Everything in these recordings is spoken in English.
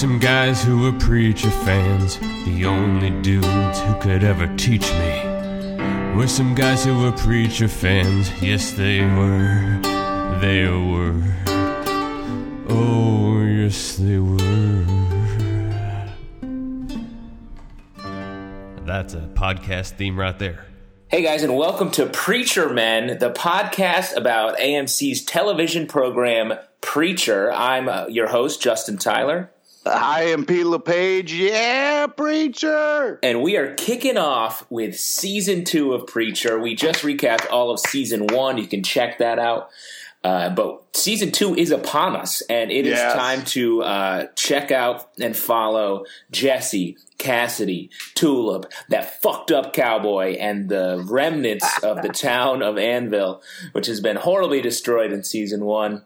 some guys who were preacher fans. The only dudes who could ever teach me were some guys who were preacher fans. Yes, they were. They were. Oh, yes, they were. That's a podcast theme right there. Hey guys, and welcome to Preacher Men, the podcast about AMC's television program Preacher. I'm uh, your host, Justin Tyler. I am Pete LePage. Yeah, preacher. And we are kicking off with season two of Preacher. We just recapped all of season one. You can check that out. Uh, but season two is upon us, and it Yes. is time to uh, check out and follow Jesse, Cassidy, Tulip, that fucked up cowboy, and the remnants of the town of Annville, which has been horribly destroyed in season one.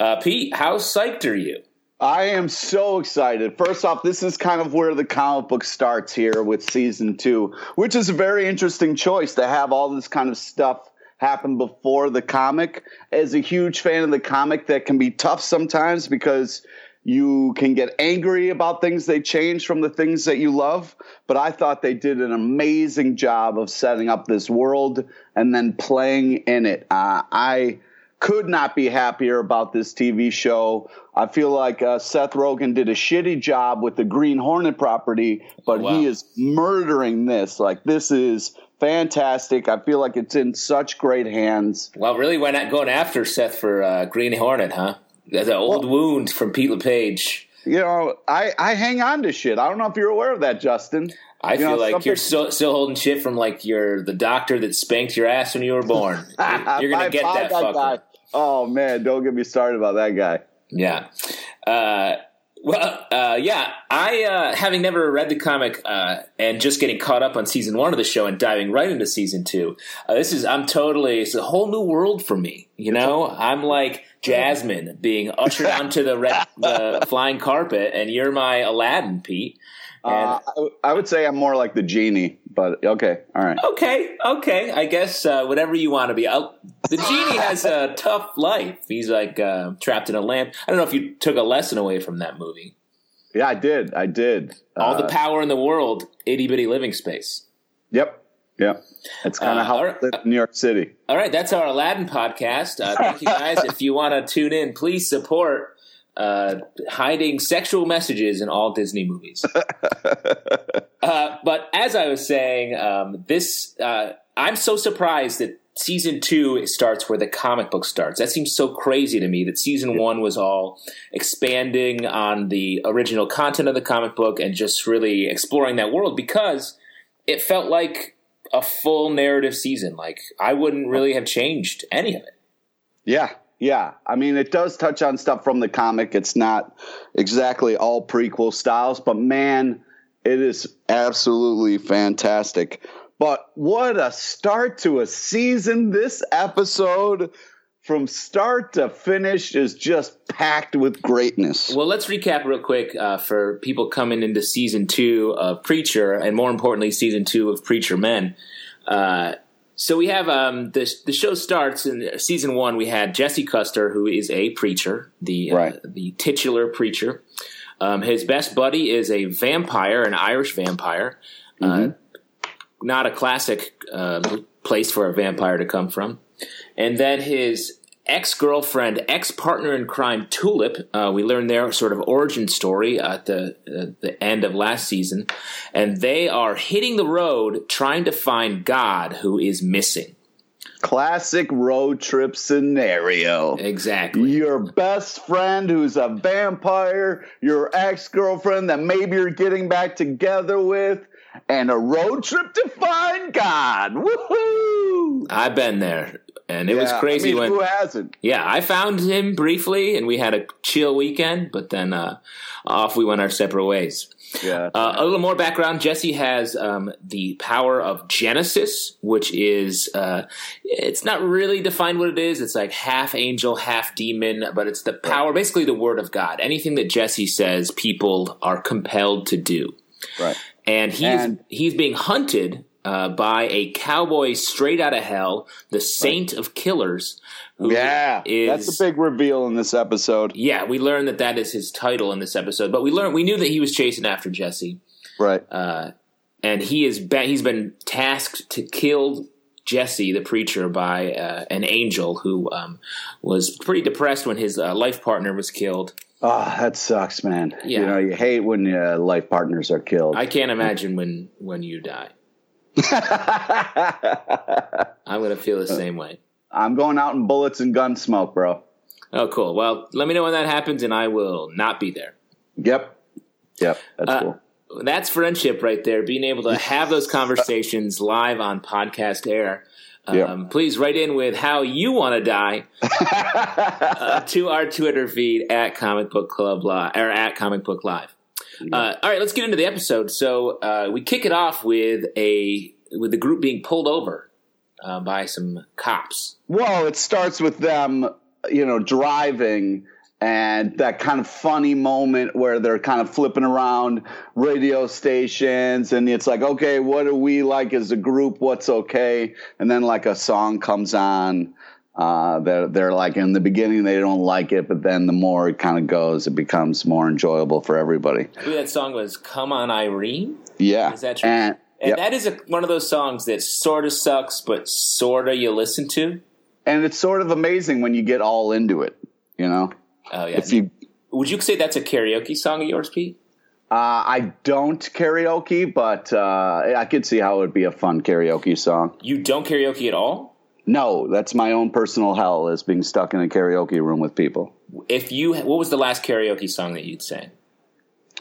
Uh, Pete, how psyched are you? I am so excited. First off, this is kind of where the comic book starts here with season two, which is a very interesting choice to have all this kind of stuff happen before the comic. As a huge fan of the comic, that can be tough sometimes because you can get angry about things they change from the things that you love. But I thought they did an amazing job of setting up this world and then playing in it. Uh, I could not be happier about this TV show. I feel like uh, Seth Rogen did a shitty job with the Green Hornet property, but Wow. he is murdering this. Like this is fantastic. I feel like it's in such great hands. Well, really went not going after Seth for uh, Green Hornet, huh? That's an old wound from Pete LePage. You know, I, I hang on to shit. I don't know if you're aware of that, Justin. I You feel know, like you're still, still holding shit from like you're the doctor that spanked your ass when you were born. You're, you're gonna get that fucker. Oh man, don't get me started about that guy. Yeah. Uh, well, uh, yeah. I uh, having never read the comic uh, and just getting caught up on season one of the show and diving right into season two. Uh, this is I'm totally it's a whole new world for me. You know, I'm like Jasmine being ushered onto the red the flying carpet, and you're my Aladdin, Pete. Uh, I w- I would say I'm more like the genie, but okay, all right. Okay, okay. I guess uh, whatever you want to be. i the genie has a tough life. He's like uh, trapped in a lamp. I don't know if you took a lesson away from that movie. Yeah, I did. I did. All the Uh, power in the world, itty bitty living space. Yep. Yep. That's kind Uh, of how all I right. in New York City. All right, that's our Aladdin podcast. Uh, thank you guys. if you want to tune in, please support uh, hiding sexual messages in all Disney movies. uh, but as I was saying, um, this uh, I'm so surprised that season two starts where the comic book starts. That seems so crazy to me that season one was all expanding on the original content of the comic book and just really exploring that world because it felt like a full narrative season. Like I wouldn't really have changed any of it. Yeah, yeah. I mean, it does touch on stuff from the comic. It's not exactly all prequel styles, but man, it is absolutely fantastic. But what a start to a season! This episode, from start to finish, is just packed with greatness. Well, let's recap real quick uh, for people coming into season two of Preacher, and more importantly, season two of Preacher Men. Uh, so we have um, the the show starts in season one. We had Jesse Custer, who is a preacher, the uh, the titular preacher. Um, his best buddy is a vampire, an Irish vampire. Uh, not a classic uh, place for a vampire to come from. And then his ex girlfriend, ex partner in crime, Tulip. Uh, we learned their sort of origin story at the uh, the end of last season, and they are hitting the road trying to find God, who is missing. Classic road trip scenario. Exactly. your best friend who's a vampire, your ex girlfriend that maybe you're getting back together with, and a road trip to find God. Woohoo! I've been there, and it was crazy I mean, when who hasn't? yeah, I found him briefly, and we had a chill weekend, but then uh, off we went our separate ways. Yeah. Uh, a little more background. Jesse has um, the power of Genesis, which is uh, it's not really defined what it is. It's like half angel, half demon, but it's the power, basically the word of God. Anything that Jesse says, people are compelled to do. right. And he's And- he's being hunted uh, by a cowboy straight out of hell, the Saint of Killers. who Yeah, is- that's a big reveal in this episode. Yeah, we learned that that is his title in this episode, but we learned we knew that he was chasing after Jesse, Right. uh, and he is be- he's been tasked to kill Jesse, the preacher, by uh, an angel who um, was pretty depressed when his uh, life partner was killed. Oh, that sucks, man. Yeah. You know, you hate when uh, life partners are killed. I can't imagine when when you die. I'm gonna feel the same way. I'm going out in bullets and gun smoke, bro. Oh, cool. Well, let me know when that happens, and I will not be there. Yep. Yep. That's Uh, cool. That's friendship right there. Being able to have those conversations live on podcast air. Um. Please write in with how you want to die uh, to our Twitter feed at Comic Book Club Live or at Comic Book Live. Uh, all right, let's get into the episode. So uh, we kick it off with a with the group being pulled over uh, by some cops. Well, it starts with them, you know, driving and that kind of funny moment where they're kind of flipping around radio stations and it's like, okay, what do we like as a group? What's okay? And then like a song comes on. Uh, they're, they're like in the beginning they don't like it, but then the more it kind of goes, it becomes more enjoyable for everybody. I that song was "Come On, Irene." Yeah, Is that true? And, And yep. that is a, one of those songs that sort of sucks, but sort of you listen to. and it's sort of amazing when you get all into it. You know, Oh yeah. if you Would you say that's a karaoke song of yours, Pete? Uh, I don't karaoke, but uh, I could see how it would be a fun karaoke song. You don't karaoke at all? No, that's my own personal hell is being stuck in a karaoke room with people. If you, what was the last karaoke song that you'd sang?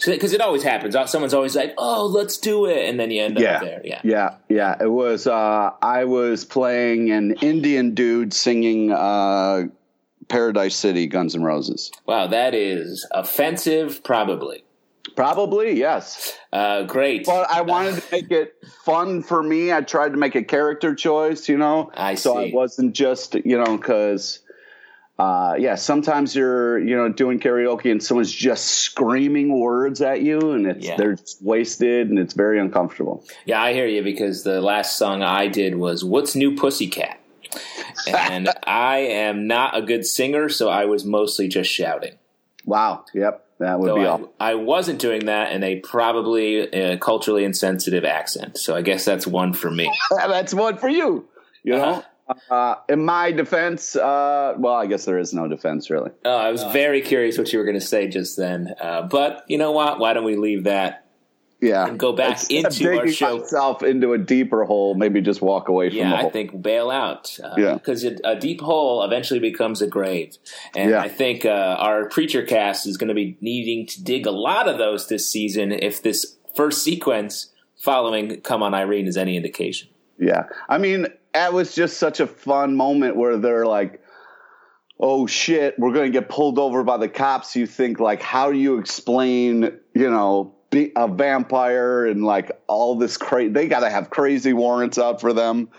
Because it always happens. Uh, Someone's always like, "Oh, let's do it," and then you end Yeah, up there. Yeah. yeah, yeah. It was. Uh, I was playing an Indian dude singing uh, "Paradise City" Guns N' Roses. Wow, that is offensive. Probably. Probably yes, Uh, great. but I wanted to make it fun for me. I tried to make a character choice, you know. I so see. I wasn't just you know because. Uh, yeah, sometimes you're, you know, doing karaoke and someone's just screaming words at you and it's, Yeah. they're just wasted and it's very uncomfortable. Yeah, I hear you because the last song I did was "What's New Pussycat," and I am not a good singer, so I was mostly just shouting. Wow. Yep. That would So be I, all. I wasn't doing that in a probably uh, culturally insensitive accent. So I guess that's one for me. That's one for you. You know, Uh-huh. uh, in my defense, uh, well, I guess there is no defense really. Uh, I was very curious what you were going to say just then, uh, but you know what? Why don't we leave that Yeah. and go back Instead of into our show? myself into a deeper hole, maybe just walk away from Yeah, the I think bail out. Uh, Yeah. Because a deep hole eventually becomes a grave. And Yeah. I think uh, our Preacher cast is going to be needing to dig a lot of those this season if this first sequence following Come On Irene is any indication. Yeah. I mean, that was just such a fun moment where they're like, oh shit, we're going to get pulled over by the cops. You think, like, how do you explain, you know, be a vampire and like all this crazy, they got to have crazy warrants out for them.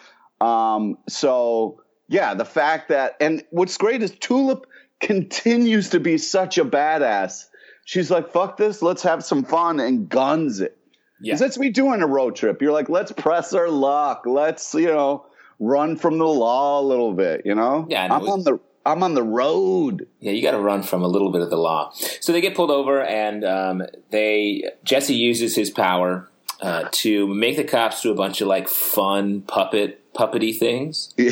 Um, so, yeah, the fact that, and what's great is Tulip continues to be such a badass. She's like, fuck this, let's have some fun and guns it. Yeah. that's what we do on a road trip. You're like, let's press our luck. Let's, you know, run from the law a little bit, you know? Yeah. I'm on the I'm on the road. Yeah, you got to run from a little bit of the law. So they get pulled over, and um, they Jesse uses his power uh, to make the cops do a bunch of like fun puppet puppety things.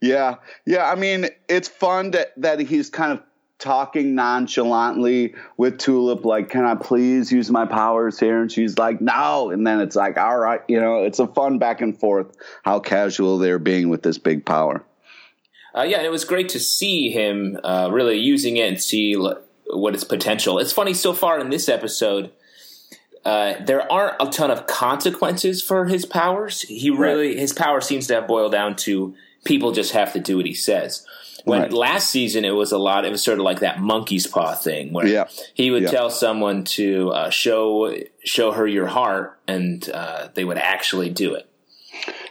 Yeah. yeah. Yeah. I mean, it's fun that, that he's kind of talking nonchalantly with Tulip, like, can I please use my powers here? And she's like, no. And then it's like, all right, you know, it's a fun back and forth how casual they're being with this big power. Uh, yeah, and it was great to see him uh, really using it and see l- what its potential. It's funny so far in this episode. Uh, there aren't a ton of consequences for his powers. He really his power seems to have boiled down to people just have to do what he says. When Right. last season it was a lot, it was sort of like that monkey's paw thing where Yeah. he would Yeah. tell someone to uh, show show her your heart, and uh, they would actually do it.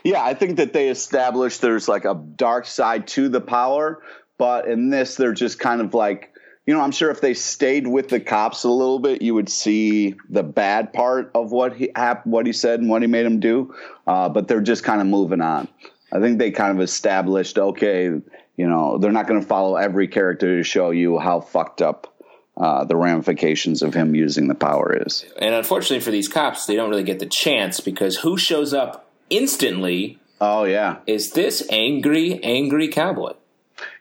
Yeah, I think that they established there's like a dark side to the power, but in this they're just kind of like you know, I'm sure if they stayed with the cops a little bit, you would see the bad part of what he what he said and what he made him do. Uh, but they're just kind of moving on. I think they kind of established, okay, you know, they're not going to follow every character to show you how fucked up uh, the ramifications of him using the power is. And unfortunately for these cops, they don't really get the chance because who shows up instantly? Oh yeah, is this angry, angry cowboy?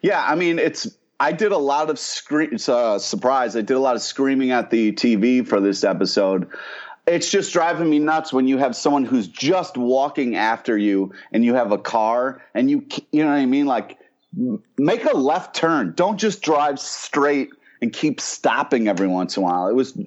Yeah, I mean it's I did a lot of scream. Uh, surprise! I did a lot of screaming at the TV for this episode. It's just driving me nuts when you have someone who's just walking after you, and you have a car, and you you know what I mean. Like, make a left turn. Don't just drive straight and keep stopping every once in a while. It was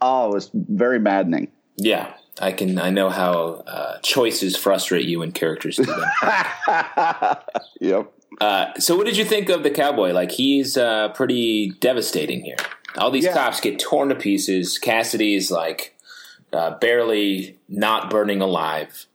oh, it was very maddening. Yeah, I can. I know how uh, choices frustrate you and characters do them. yep. Uh, so, what did you think of the cowboy? Like, he's uh, pretty devastating here. All these yeah. cops get torn to pieces. Cassidy is like uh, barely not burning alive.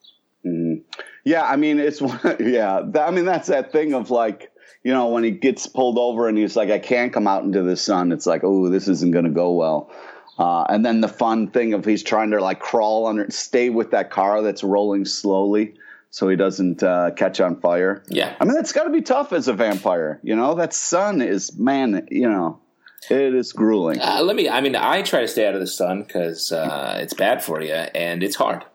Mm. Yeah, I mean, it's yeah. I mean, that's that thing of like, you know, when he gets pulled over and he's like, I can't come out into the sun. It's like, oh, this isn't going to go well. Uh, and then the fun thing of he's trying to like crawl under, stay with that car that's rolling slowly so he doesn't uh, catch on fire. Yeah. I mean, that's got to be tough as a vampire. You know, that sun is, man, you know, it is grueling. Uh, let me, I mean, I try to stay out of the sun because uh, it's bad for you and it's hard.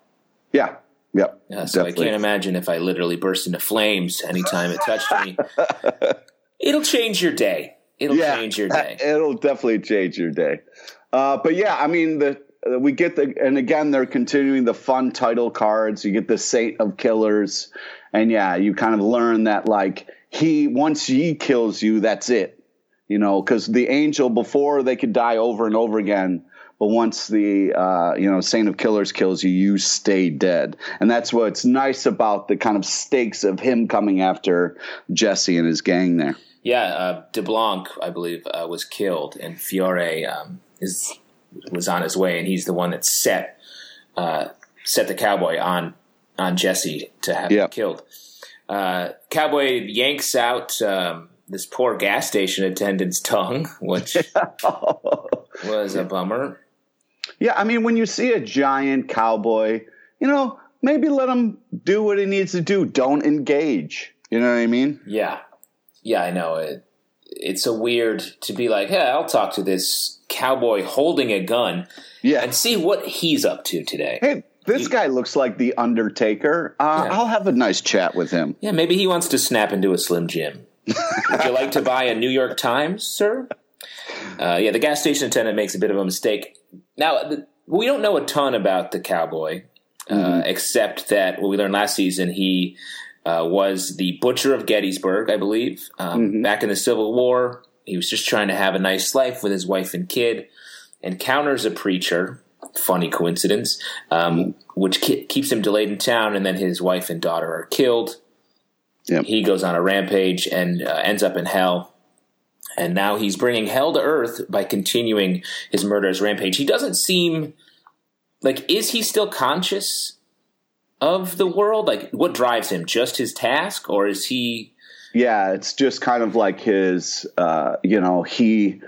Yeah. Yep. Yeah, so definitely. I can't imagine if I literally burst into flames anytime it touched me. It'll change your day. It'll yeah, change your day. It'll definitely change your day. Uh, but yeah, I mean, the uh, we get the and again they're continuing the fun title cards. You get the Saint of Killers, and yeah, you kind of learn that like he once he kills you, that's it. You know, because the angel before they could die over and over again, but once the uh, you know Saint of Killers kills you, you stay dead, and that's what's nice about the kind of stakes of him coming after Jesse and his gang there. Yeah, uh, DeBlanc, I believe, uh, was killed, and Fiore um, is was on his way, and he's the one that set uh, set the cowboy on on Jesse to have him killed. Uh, cowboy yanks out um, this poor gas station attendant's tongue, which was a bummer. Yeah, I mean, when you see a giant cowboy, you know, maybe let him do what he needs to do. Don't engage. You know what I mean? Yeah, yeah, I know it. It's a weird to be like, hey, I'll talk to this cowboy holding a gun yeah. and see what he's up to today. Hey, this guy looks like the Undertaker. Uh, yeah. I'll have a nice chat with him. Yeah, maybe he wants to snap into a Slim Jim. Would you like to buy a New York Times, sir? Uh, yeah, the gas station attendant makes a bit of a mistake. Now, the, we don't know a ton about the cowboy, uh, mm-hmm. except that what we learned last season, he uh, was the butcher of Gettysburg, I believe, um, mm-hmm. back in the Civil War. He was just trying to have a nice life with his wife and kid. Encounters a preacher, funny coincidence, um, which ke- keeps him delayed in town, and then his wife and daughter are killed. Yep. He goes on a rampage and uh, ends up in hell. And now he's bringing hell to earth by continuing his murderous rampage. He doesn't seem like, is he still conscious of the world? Like, what drives him? Just his task, or is he yeah, it's just kind of like his, uh, you know, he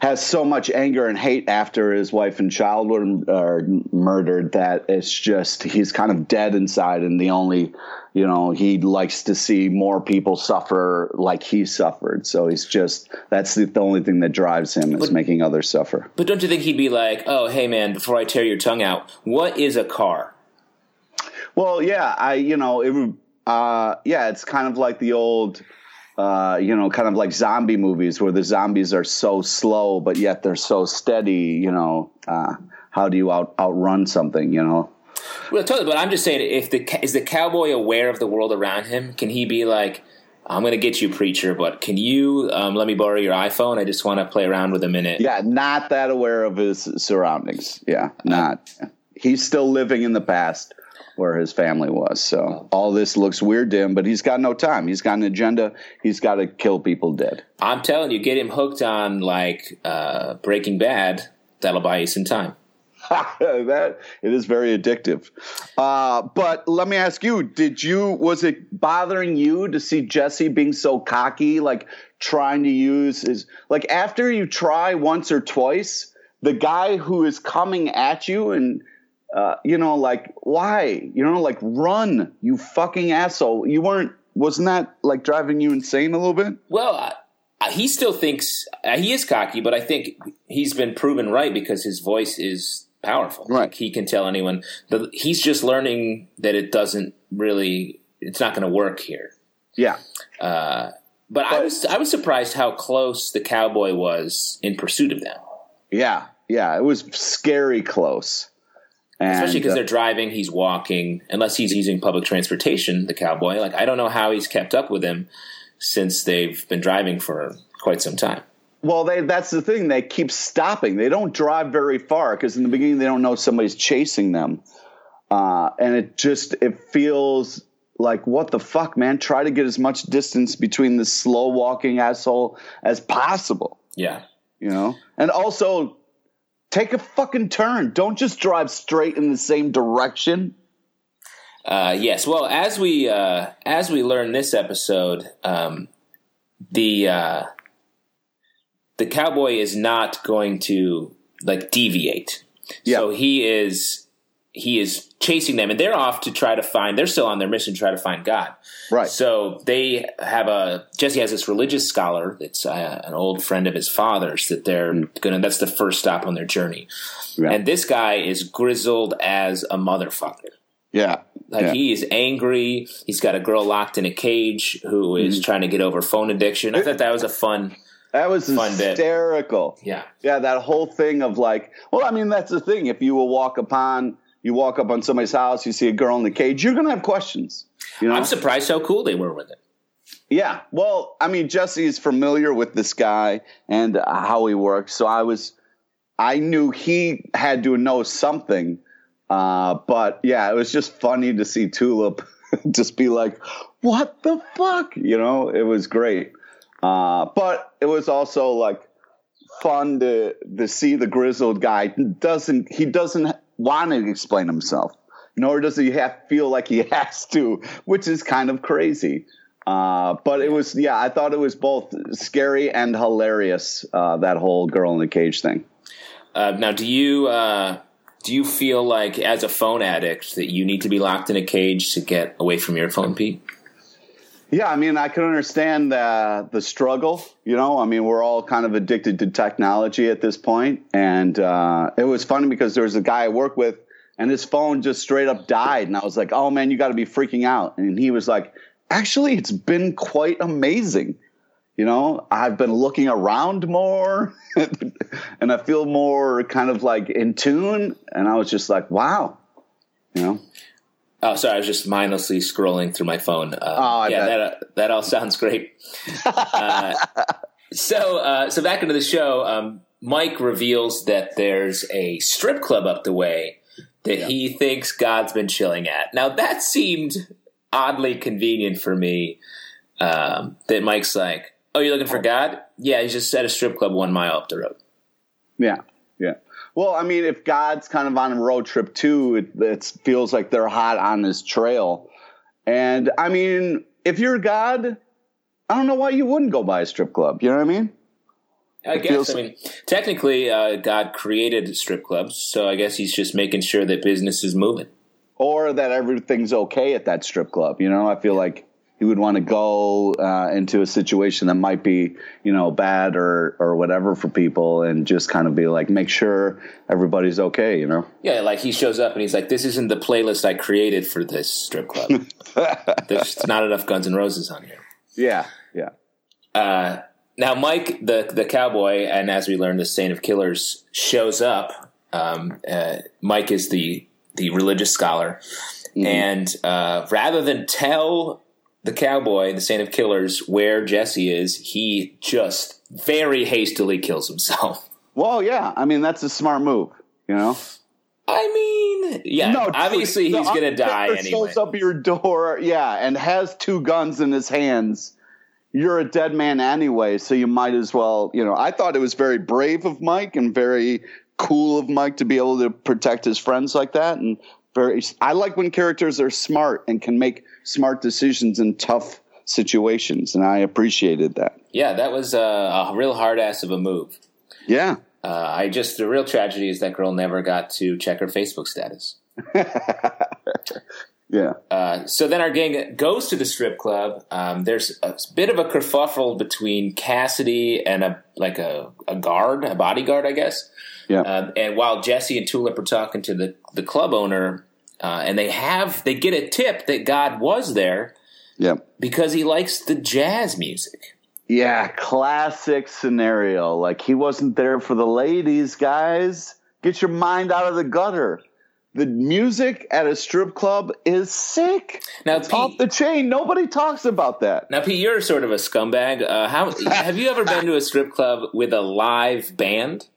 has so much anger and hate after his wife and child were murdered that it's just he's kind of dead inside, and the only, you know, he likes to see more people suffer like he suffered. So he's just that's the, the only thing that drives him is but, making others suffer. But don't you think he'd be like, "Oh, hey man, before I tear your tongue out, what is a car?" Well, yeah, I you know it would uh, yeah, it's kind of like the old, uh, you know, kind of like zombie movies where the zombies are so slow, but yet they're so steady. You know, uh, how do you out outrun something? You know. Well, totally. But I'm just saying, if the is the cowboy aware of the world around him, can he be like, "I'm going to get you, preacher, but can you um, let me borrow your iPhone? I just want to play around with a minute." Yeah, not that aware of his surroundings. Yeah, not. He's still living in the past where his family was. So all this looks weird to him, but he's got no time. He's got an agenda. He's got to kill people dead. I'm telling you, get him hooked on like uh, Breaking Bad. That'll buy you some time. that it is very addictive. Uh, but let me ask you: Did you was it bothering you to see Jesse being so cocky? Like, trying to use his like after you try once or twice, the guy who is coming at you and uh, you know, like why? You know, like run, you fucking asshole. You weren't. Wasn't that like driving you insane a little bit? Well, uh, he still thinks uh, he is cocky, but I think he's been proven right because his voice is powerful. Right. Like he can tell anyone. The, he's just learning that it doesn't really. It's not going to work here. Yeah. Uh, but, I was I was surprised how close the cowboy was in pursuit of them. Yeah, yeah, it was scary close. And, Especially because uh, they're driving, he's walking. Unless he's using public transportation, the cowboy. Like I don't know how he's kept up with him since they've been driving for quite some time. well, they that's the thing. They keep stopping. They don't drive very far because in the beginning they don't know somebody's chasing them, uh, and it just it feels like what the fuck, man. Try to get as much distance between the slow walking asshole as possible. Yeah. you know and also take a fucking turn don't just drive straight in the same direction Uh, yes. Well, as we uh, as we learn this episode, um, the uh, the cowboy is not going to like deviate. So he is he is chasing them, and they're off to try to find. They're still on their mission, to try to find God. right So they have a Jesse has this religious scholar that's uh, an old friend of his father's that they're gonna. That's the first stop on their journey, Yeah. and this guy is grizzled as a motherfucker. yeah Like yeah. he is angry. He's got a girl locked in a cage who is Mm-hmm. trying to get over phone addiction. I thought that was a fun. that was Fun bit. hysterical Yeah. yeah that whole thing of like well i mean that's the thing if you will walk upon you walk up on somebody's house you see a girl in the cage you're gonna have questions you know I'm surprised how cool they were with it. Yeah. Well, I mean, Jesse is familiar with this guy and uh, how he works. So I was, I knew he had to know something. Uh, but yeah, it was just funny to see Tulip just be like, what the fuck? You know, it was great. Uh, but it was also like fun to, to see the grizzled guy doesn't, he doesn't want to explain himself. Nor does he have feel like he has to, which is kind of crazy. Uh, but it was, yeah, I thought it was both scary and hilarious. Uh, that whole girl in the cage thing. Uh, now, do you uh, do you feel like as a phone addict that you need to be locked in a cage to get away from your phone, Pete? Yeah, I mean, I can understand the the struggle. You know, I mean, we're all kind of addicted to technology at this point, and uh, it was funny because there was a guy I work with, and his phone just straight up died, and I was like, "Oh man, you got to be freaking out," and he was like, "Actually, it's been quite amazing." You know, I've been looking around more, and I feel more kind of like in tune, and I was just like, "Wow," you know. Oh, sorry, I was just mindlessly scrolling through my phone. Uh, Oh, I yeah, bet. that uh, that all sounds great. uh, so, uh, so back into the show. Um, Mike reveals that there's a strip club up the way that he thinks God's been chilling at. Now, that seemed oddly convenient for me. Um, that Mike's like, "Oh, you're looking for God? Yeah, he's just at a strip club one mile up the road." Yeah, yeah. Well, I mean, if God's kind of on a road trip too, it, it feels like they're hot on his trail. And I mean, if you're God, I don't know why you wouldn't go by a strip club. You know what I mean? I It guess. feels- I mean, technically, uh, God created strip clubs, so I guess he's just making sure that business is moving. Or that everything's okay at that strip club. You know, I feel like he would want to go uh, into a situation that might be, you know, bad or or whatever for people, and just kind of be like, make sure everybody's okay. You know? Yeah, like he shows up and he's like, "This isn't the playlist I created for this strip club. There's not enough Guns and Roses on here." Yeah, yeah. Uh, now, Mike, the the cowboy, and as we learn, the Saint of Killers shows up. Um, uh, Mike is the the religious scholar, and uh, rather than tell the cowboy, the Saint of Killers, where Jesse is, he just very hastily kills himself. Well, yeah. I mean, that's a smart move. You know? I mean, yeah, no, obviously he's going to die anyway. Shows up your door, yeah, and has two guns in his hands. You're a dead man anyway, so you might as well. You know, I thought it was very brave of Mike and very cool of Mike to be able to protect his friends like that. And very, I like when characters are smart and can make smart decisions in tough situations, and I appreciated that. Yeah, that was a, a real hard ass of a move. Yeah. Uh, I just the real tragedy is that girl never got to check her Facebook status. Yeah. Uh, so then our gang goes to the strip club. Um, there's a bit of a kerfuffle between Cassidy and a like a, a guard, a bodyguard, I guess. Yeah. Um, and while Jesse and Tulip are talking to the the club owner, uh, and they have they get a tip that God was there yeah. because he likes the jazz music. Yeah, classic scenario. Like he wasn't there for the ladies, guys. Get your mind out of the gutter. The music at a strip club is sick. Now, It's off the chain. Nobody talks about that. now Pete, you're sort of a scumbag. Uh, how have you ever been to a strip club with a live band?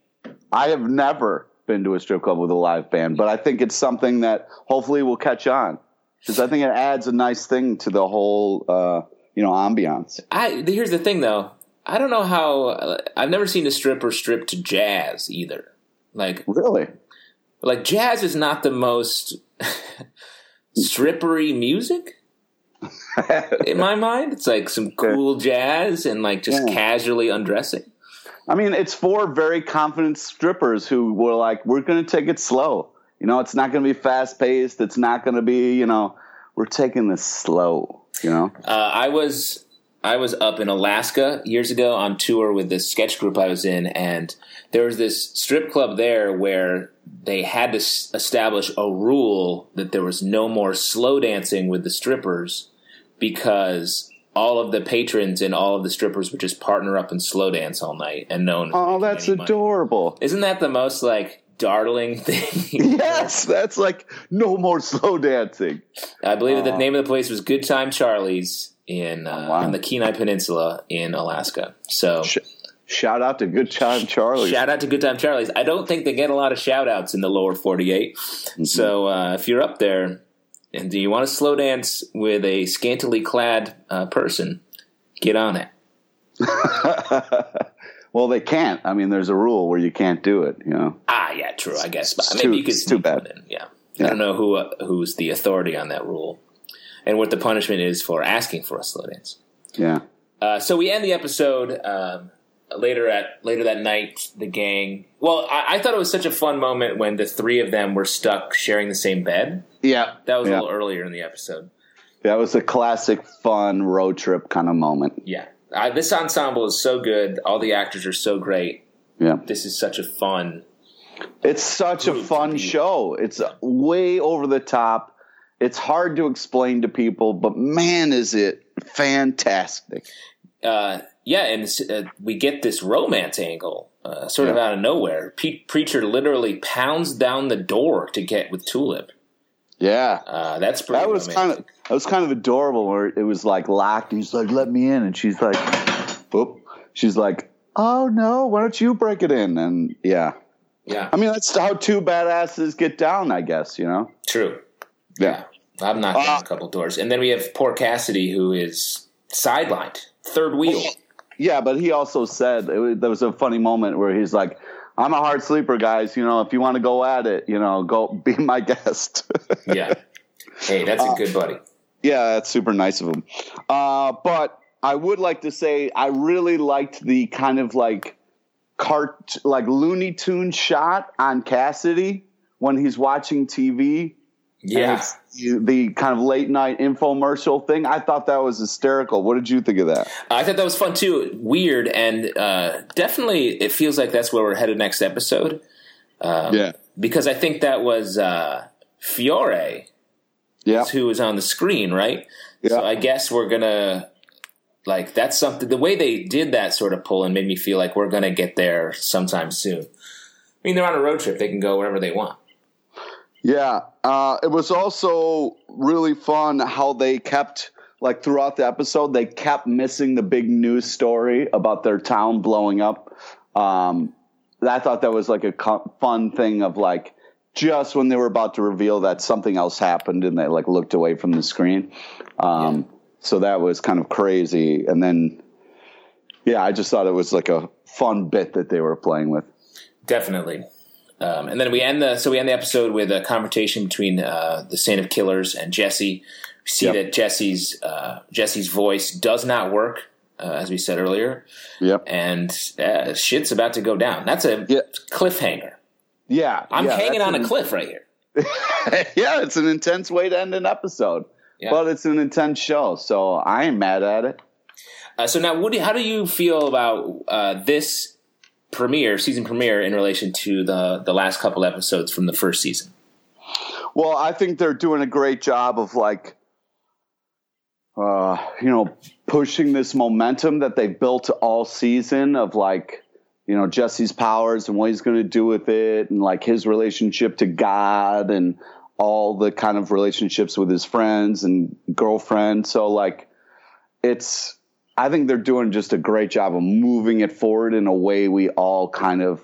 I have never been to a strip club with a live band, but I think it's something that hopefully will catch on because I think it adds a nice thing to the whole, uh, you know, ambiance. I here's the thing though. I don't know how. Uh, I've never seen a stripper strip to jazz either. Like, Really? like jazz is not the most strippery music in my mind. It's like some cool jazz and like just Yeah. casually undressing. I mean, it's four very confident strippers who were like, we're going to take it slow. You know, it's not going to be fast paced. It's not going to be, you know, we're taking this slow, you know? Uh, I was I was up in Alaska years ago on tour with this sketch group I was in, and there was this strip club there where they had to s- establish a rule that there was no more slow dancing with the strippers because all of the patrons and all of the strippers would just partner up and slow dance all night, and no one. Oh, that's money. adorable. Isn't that the most like darling thing? Yes, that's like no more slow dancing. I believe that the name of the place was Good Time Charlie's in uh, Oh, wow. on the Kenai Peninsula in Alaska. So Sh- Shout out to Good Time Charlie. shout out to Good Time Charlie's. I don't think they get a lot of shout outs in the lower 48. Mm-hmm. So uh, if you're up there and do you want to slow dance with a scantily clad uh, person, get on it. well, they can't. I mean, there's a rule where you can't do it, you know? Ah, yeah, true. I guess, It's maybe too- you could it's too bad. in. Yeah. I don't know who uh, who's the authority on that rule, and what the punishment is for asking for a slow dance. Yeah. Uh, so we end the episode um, later at later that night. The gang. Well, I, I thought it was such a fun moment when the three of them were stuck sharing the same bed. Yeah. That was Yeah. a little earlier in the episode. That was a classic, fun road trip kind of moment. Yeah, uh, this ensemble is so good. All the actors are so great. Yeah. This is such a fun. It's such a fun show. It's way over the top. It's hard to explain to people, but man, is it fantastic. Uh, yeah, and uh, we get this romance angle uh, sort of out of nowhere. Pe- Preacher literally pounds down the door to get with Tulip. Yeah. Uh, that's pretty. That was kind of that was kind of adorable where it was like locked. He's like, "Let me in," and she's like, "Whoop." She's like, "Oh no, why don't you break it in?" And yeah, yeah, I mean that's how two badasses get down, I guess. You know? true. Yeah. I've knocked Uh, on a couple doors, and then we have poor Cassidy who is sidelined, third wheel. Yeah, but he also said it was, there was a funny moment where he's like, "I'm a hard sleeper, guys. You know, if you want to go at it, you know, go be my guest." yeah. Hey, that's Uh, a good buddy. Yeah, that's super nice of him. Uh, but I would like to say I really liked the kind of like cart like Looney Tune shot on Cassidy when he's watching TV. Yeah. it's the kind of late night infomercial thing. I thought that was hysterical. What did you think of that? I thought that was fun too. Weird, and uh, definitely it feels like that's where we're headed next episode. Um, yeah. Because I think that was uh, Fiore Yeah. who was on the screen, right? Yeah. So I guess we're gonna like that's something. The way they did that sort of pull and made me feel like we're gonna get there sometime soon. I mean, they're on a road trip; they can go wherever they want. Yeah, uh, it was also really fun how they kept like throughout the episode they kept missing the big news story about their town blowing up. Um, I thought that was like a co- fun thing of like just when they were about to reveal that something else happened and they like looked away from the screen. Um, So that was kind of crazy. And then, yeah, I just thought it was like a fun bit that they were playing with. Definitely. Um, and then we end the so we end the episode with a confrontation between uh, the Saint of Killers and Jesse, We see Yep. that Jesse's uh, Jesse's voice does not work, uh, as we said earlier, Yep. and uh, shit's about to go down. That's a Yeah. cliffhanger. Yeah. I'm yeah, hanging on a cliff right here. yeah, it's an intense way to end an episode. Yeah. But it's an intense show, so I ain't mad at it. Uh, so now, Woody, how do you feel about uh, this premiere, season premiere, in relation to the the last couple episodes from the first season? Well, I think they're doing a great job of like, uh, you know, pushing this momentum that they built all season of like, you know, Jesse's powers and what he's going to do with it, and like his relationship to God and all the kind of relationships with his friends and girlfriend. So like, it's. I think they're doing just a great job of moving it forward in a way we all kind of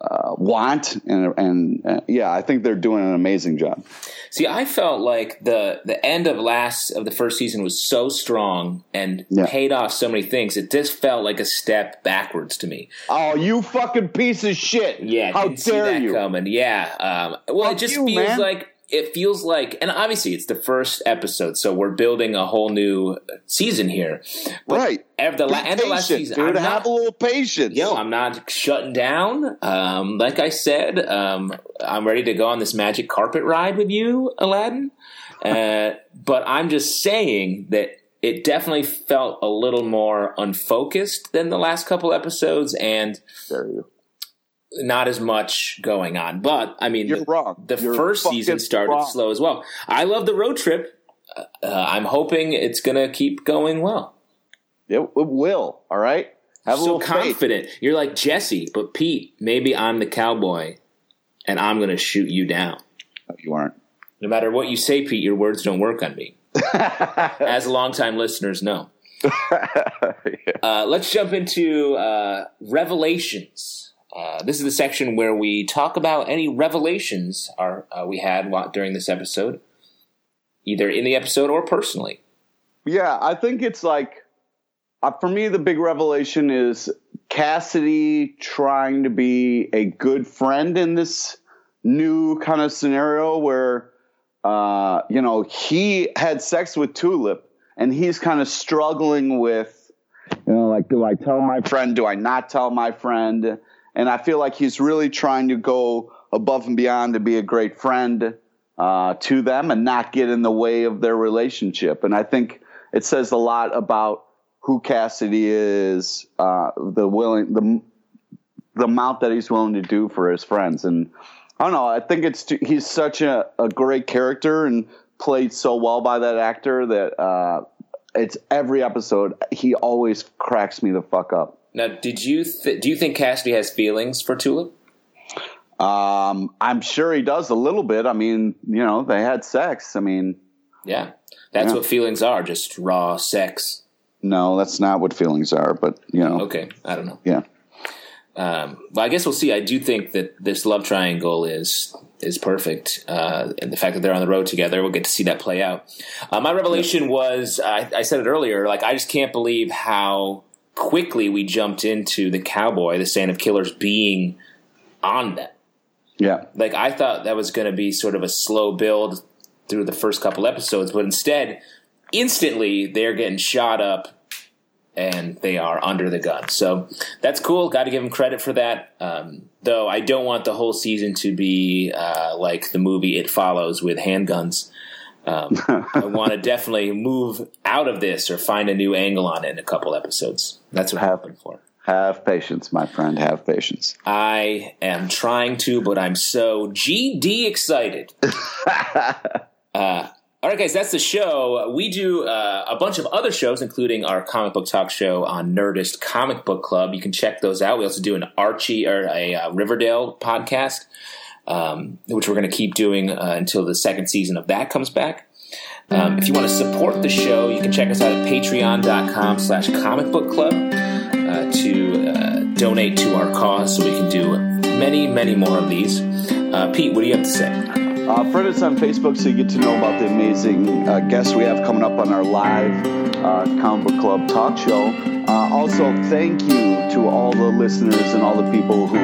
uh, want, and and uh, yeah, I think they're doing an amazing job. See, I felt like the the end of last of the first season was so strong and Yeah. paid off so many things. It just felt like a step backwards to me. Oh, you fucking piece of shit! Yeah, how didn't see dare that you? coming. Yeah, um, well, it just you, feels man. like it feels like, and obviously it's the first episode, so we're building a whole new season here. But Right. At the la- end of last patient, season, dude. I'm have not, a little patience. Yo, I'm not shutting down. Um, like I said, um, I'm ready to go on this magic carpet ride with you, Aladdin. Uh, but I'm just saying that it definitely felt a little more unfocused than the last couple episodes and Dare you. Not as much going on. But I mean, You're the, wrong. the You're first season started wrong. slow as well. I love the road trip. Uh, I'm hoping it's going to keep going well. It, it will. All right. Have a so little faith. confident. You're like Jesse, but Pete, maybe I'm the cowboy and I'm going to shoot you down. No, you aren't. No matter what you say, Pete, your words don't work on me. As longtime listeners know. Uh, let's jump into uh, revelations. Uh, this is the section where we talk about any revelations are, uh, we had during this episode, either in the episode or personally. Yeah, I think it's like uh, for me the big revelation is Cassidy trying to be a good friend in this new kind of scenario where uh, you know he had sex with Tulip and he's kind of struggling with you know like do I tell my friend do I not tell my friend and I feel like he's really trying to go above and beyond to be a great friend uh, to them and not get in the way of their relationship. And I think it says a lot about who Cassidy is, uh, the willing, the the amount that he's willing to do for his friends. And I don't know. I think it's he's such a, a great character and played so well by that actor that uh, it's every episode he always cracks me the fuck up. Now, did you th- do you think Cassidy has feelings for Tulip? Um, I'm sure he does a little bit. I mean, you know, they had sex. I mean, Yeah, that's Yeah. what feelings are, just raw sex. no, that's not what feelings are. But you know, Okay, I don't know. yeah. Um, well, I guess we'll see. I do think that this love triangle is is perfect, uh, and the fact that they're on the road together, we'll get to see that play out. Uh, my revelation was, I, I said it earlier, like I just can't believe how quickly we jumped into the cowboy, the Saint of Killers, being on them. Yeah. Like I thought that was going to be sort of a slow build through the first couple episodes, but instead, instantly they're getting shot up and they are under the gun. So that's cool. Got to give them credit for that. Um, though I don't want the whole season to be uh, like the movie It Follows with handguns. Um, I want to definitely move out of this or find a new angle on it in a couple episodes. That's what I'm hoping for. Have patience, my friend. Have patience. I am trying to, but I'm so GD excited. uh, all right, guys, that's the show. We do uh, a bunch of other shows, including our comic book talk show on Nerdist Comic Book Club. You can check those out. We also do an Archie or a uh, Riverdale podcast, um, which we're going to keep doing uh, until the second season of that comes back. Um, if you want to support the show, you can check us out at patreon.com slash comic book club uh, to uh, donate to our cause so we can do many, many more of these. Uh, Pete, what do you have to say? Uh, friend us on Facebook so you get to know about the amazing uh, guests we have coming up on our live uh, comic book club talk show. Uh, also, thank you to all the listeners and all the people who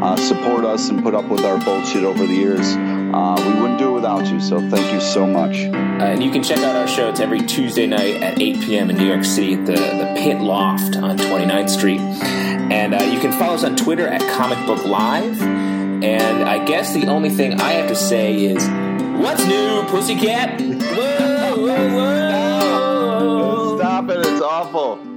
uh, support us and put up with our bullshit over the years. Uh, we wouldn't do it without you. So thank you so much. Uh, and you can check out our show. It's every Tuesday night at 8 p.m. in New York City at the, the Pit Loft on 29th Street. And uh, you can follow us on Twitter at Comic Book Live. And I guess the only thing I have to say is, what's new, Pussycat? Whoa, whoa, whoa. Stop it. It's awful.